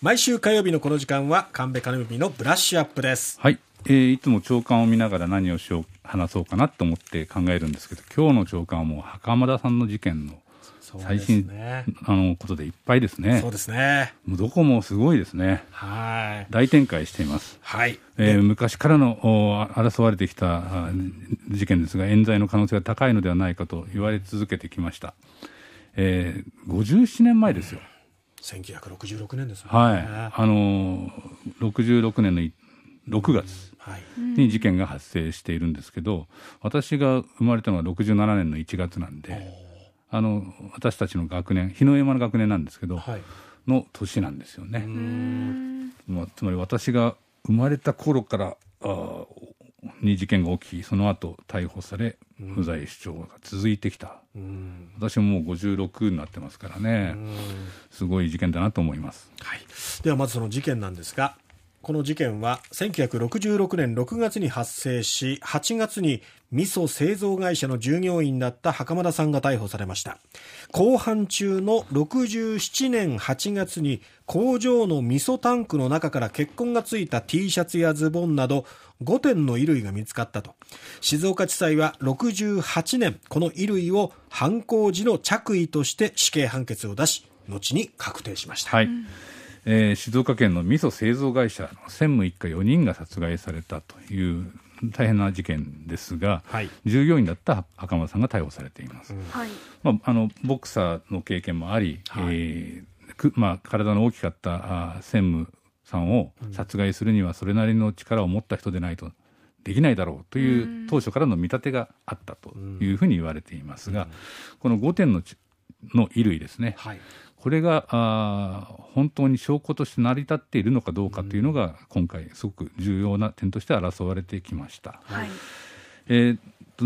毎週火曜日のこの時間は神戸金指のブラッシュアップです。はい、えーいつも長官を見ながら何をしよう話そうかなと思って考えるんですけど今日の長官はもう袴田さんの事件の最新、ねあのことでいっぱいですね。そうですね。もうどこもすごいですね。はい。大展開しています。はい、えー昔からのお争われてきたあ事件ですが冤罪の可能性が高いのではないかと言われ続けてきました、えー、57年前ですよ、1966年ですもんはい。ねあのー、66年のい6月。はい。に事件が発生しているんですけど私が生まれたのは67年の1月なんであの私たちの学年日の山の学年なんですけど、はい。の年なんですよね。まあ、つまり私が生まれた頃からあーに事件が起きその後逮捕され無罪主張が続いてきた、うん私ももう56になってますからね、すごい事件だなと思います。はい、ではまずその事件なんですがこの事件は1966年6月に発生し8月に味噌製造会社の従業員だった袴田さんが逮捕されました。公判中の67年8月に工場の味噌タンクの中から血痕がついた T シャツやズボンなど5点の衣類が見つかったと。静岡地裁は68年この衣類を犯行時の着衣として死刑判決を出し後に確定しました、はい、えー静岡県の味噌製造会社の専務一家4人が殺害されたという大変な事件ですが、はい。従業員だった袴田さんが逮捕されています。はい。まあ、あのボクサーの経験もあり、はい。えーくまあ、体の大きかったあー専務さんを殺害するにはそれなりの力を持った人でないとできないだろうという当初からの見立てがあったというふうに言われていますが、この5点のちの衣類ですね、はいこれがあー本当に証拠として成り立っているのかどうかというのが今回すごく重要な点として争われてきました。はい。えーっと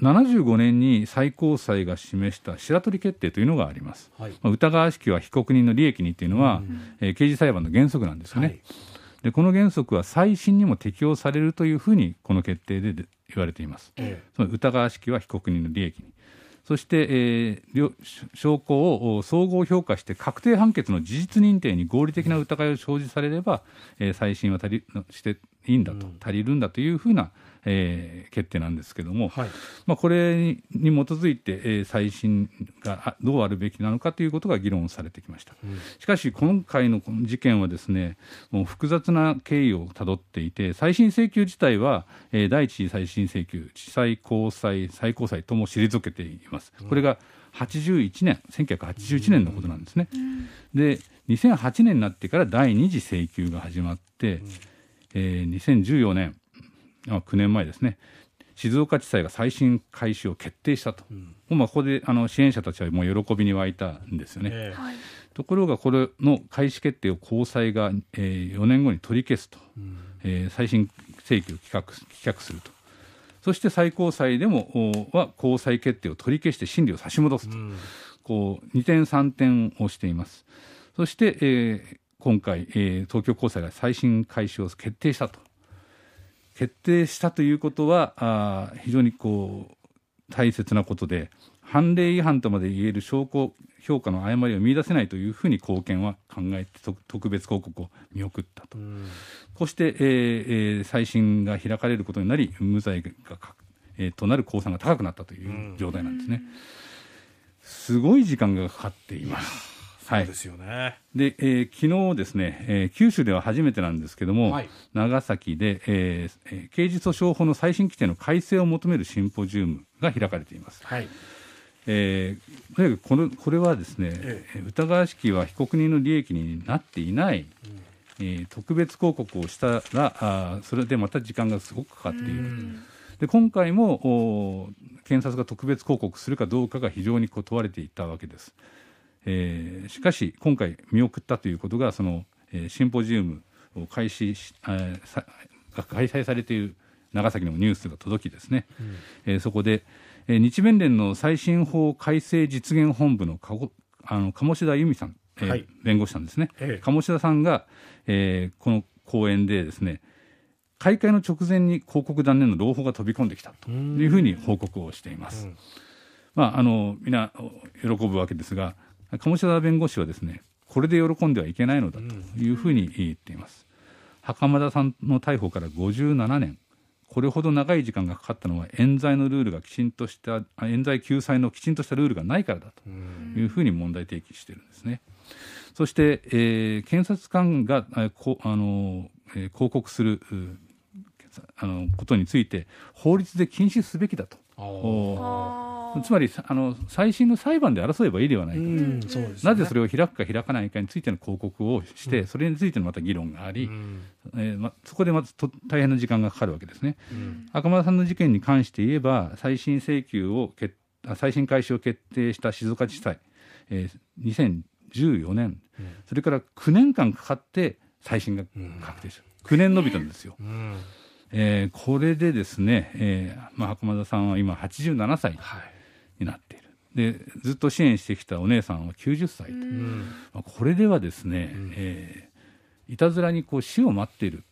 75年に最高裁が示した白取決定というのがあります。はいまあ疑わしきは被告人の利益にというのは、えー刑事裁判の原則なんですよね。はいでこの原則は再審にも適用されるというふうにこの決定でで言われています。えつまり疑わしきは被告人の利益に。そして、えー証拠を総合評価して確定判決の事実認定に合理的な疑いを生じされれば、えー再審はたりしていいんだと、足りるんだというふうな、えー決定なんですけども、はいまあ、これにに基づいて、えー再審があどうあるべきなのかということが議論されてきました。しかし、今回のこの事件はですね、もう複雑な経緯をたどっていて、再審請求自体は、えー第一次再審請求、地裁、高裁、最高裁とも退けています。これが81年、1981年のことなんですね。で、2008年になってから第二次請求が始まって、えー2014年、あ9年前ですね、静岡地裁が再審開始を決定したと、まあ、ここであの支援者たちはもう喜びに沸いたんですよね。えはい。ところが、これの開始決定を高裁が、えー4年後に取り消すと、えー再審請求を棄却棄却すると、そして最高裁でもおは高裁決定を取り消して審理を差し戻すと、こう2点、3点をしています。そして、えー今回、えー東京高裁が再審開始を決定したと。決定したということは、あー非常にこう大切なことで、判例違反とまで言える証拠評価の誤りを見出せないというふうに貢献は考えて特特別抗告を見送ったと、こうして、えーえー再審が開かれることになり、無罪がか、えーとなる公算が高くなったという状態なんですね。すごい時間がかかっています。そうですよね。で、えー昨日ですね、えー九州では初めてなんですけども、はい長崎で、えーえー刑事訴訟法の再審規定の改正を求めるシンポジウムが開かれています。はい。えーとにかくこのこれはですね、え疑わしきは被告人の利益になっていない、えー特別抗告をしたらあーそれでまた時間がすごくかかっている。で今回もお検察が特別抗告するかどうかが非常に問われていたわけです。えーしかし今回見送ったということがその、えーシンポジウムを開始し、えーさが開催されている長崎のニュースが届きですね、えーそこで、えー日弁連の再審法改正実現本部のかごあの鴨志田由美さん、えーはい。弁護士さんですね、ええ。鴨志田さんが、えーこの講演でですね開会の直前に広告断念の朗報が飛び込んできたというふうに報告をしています。まあ、あのみんな喜ぶわけですが、鴨志田弁護士はですねこれで喜んではいけないのだというふうに言っています。袴田さんの逮捕から57年これほど長い時間がかかったのは冤罪のルールがきちんとした冤罪救済のきちんとしたルールがないからだというふうに問題提起しているんですね。そして、えー、検察官があこあの、えー、広告するあのことについて法律で禁止すべきだと。つまりあの最新の裁判で争えばいいではないかと、ね、なぜそれを開くか開かないかについての広告をして、うん、それについてのまた議論があり、うん、えー、ま、そこでまずと大変な時間がかかるわけですね。うん、赤間さんの事件に関して言えば再審請求を決再審開始を決定した静岡地裁、えー、2014年、それから9年間かかって再審が確定した、9年延びたんですよ。えー、これでですね、えーまあ、袴田さんは今87歳になっている、はい、でずっと支援してきたお姉さんは90歳と、まあ、これではですね、うん、えー、いたずらにこう死を待っている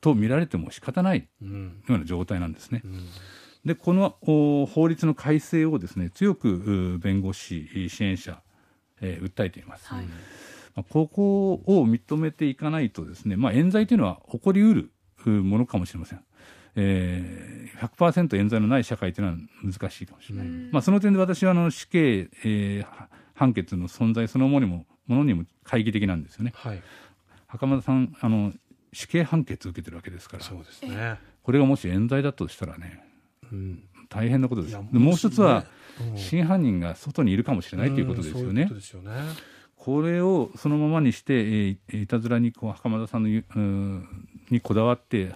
と見られても仕方ないような状態なんですね。うん、でこの法律の改正をですね強く弁護士支援者、えー、訴えています。はい。まあ、ここを認めていかないとですね、まあ、冤罪というのは起こりうるものかもしれません。えー、100%冤罪のない社会というのは難しいかもしれない。まあ、その点で私はあの死刑、えー、判決の存在そのものにもものにも懐疑的なんですよね。はい、袴田さんあの死刑判決を受けてるわけですからそうですねこれがもし冤罪だとしたらね、うん、大変なことです。もう一つは、真犯人が外にいるかもしれないということですよね。これをそのままにして、えー、いたずらにこう袴田さんのにこだわって、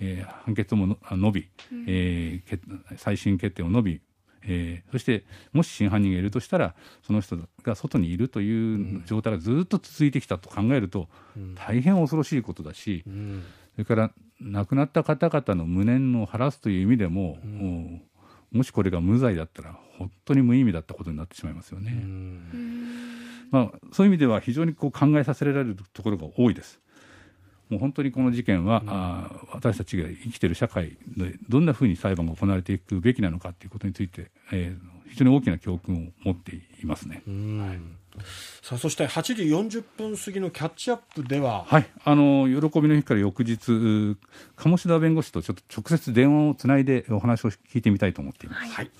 えー、判決も伸び、えー、再審決定を伸び、えー、そしてもし真犯人がいるとしたらその人が外にいるという状態がずっと続いてきたと考えると、大変恐ろしいことだし、それから亡くなった方々の無念を晴らすという意味でも、ももしこれが無罪だったら本当に無意味だったことになってしまいますよね。まあ、そういう意味では非常にこう考えさせられるところが多いです。もう本当にこの事件は、うん、あ私たちが生きている社会でどんなふうに裁判が行われていくべきなのかということについて、えー、非常に大きな教訓を持っていますね。はいさあそして8時40分過ぎのキャッチアップでは、はい、あの喜びの日から翌日、鴨志田弁護士とちょっと直接電話をつないでお話を聞いてみたいと思っています。はい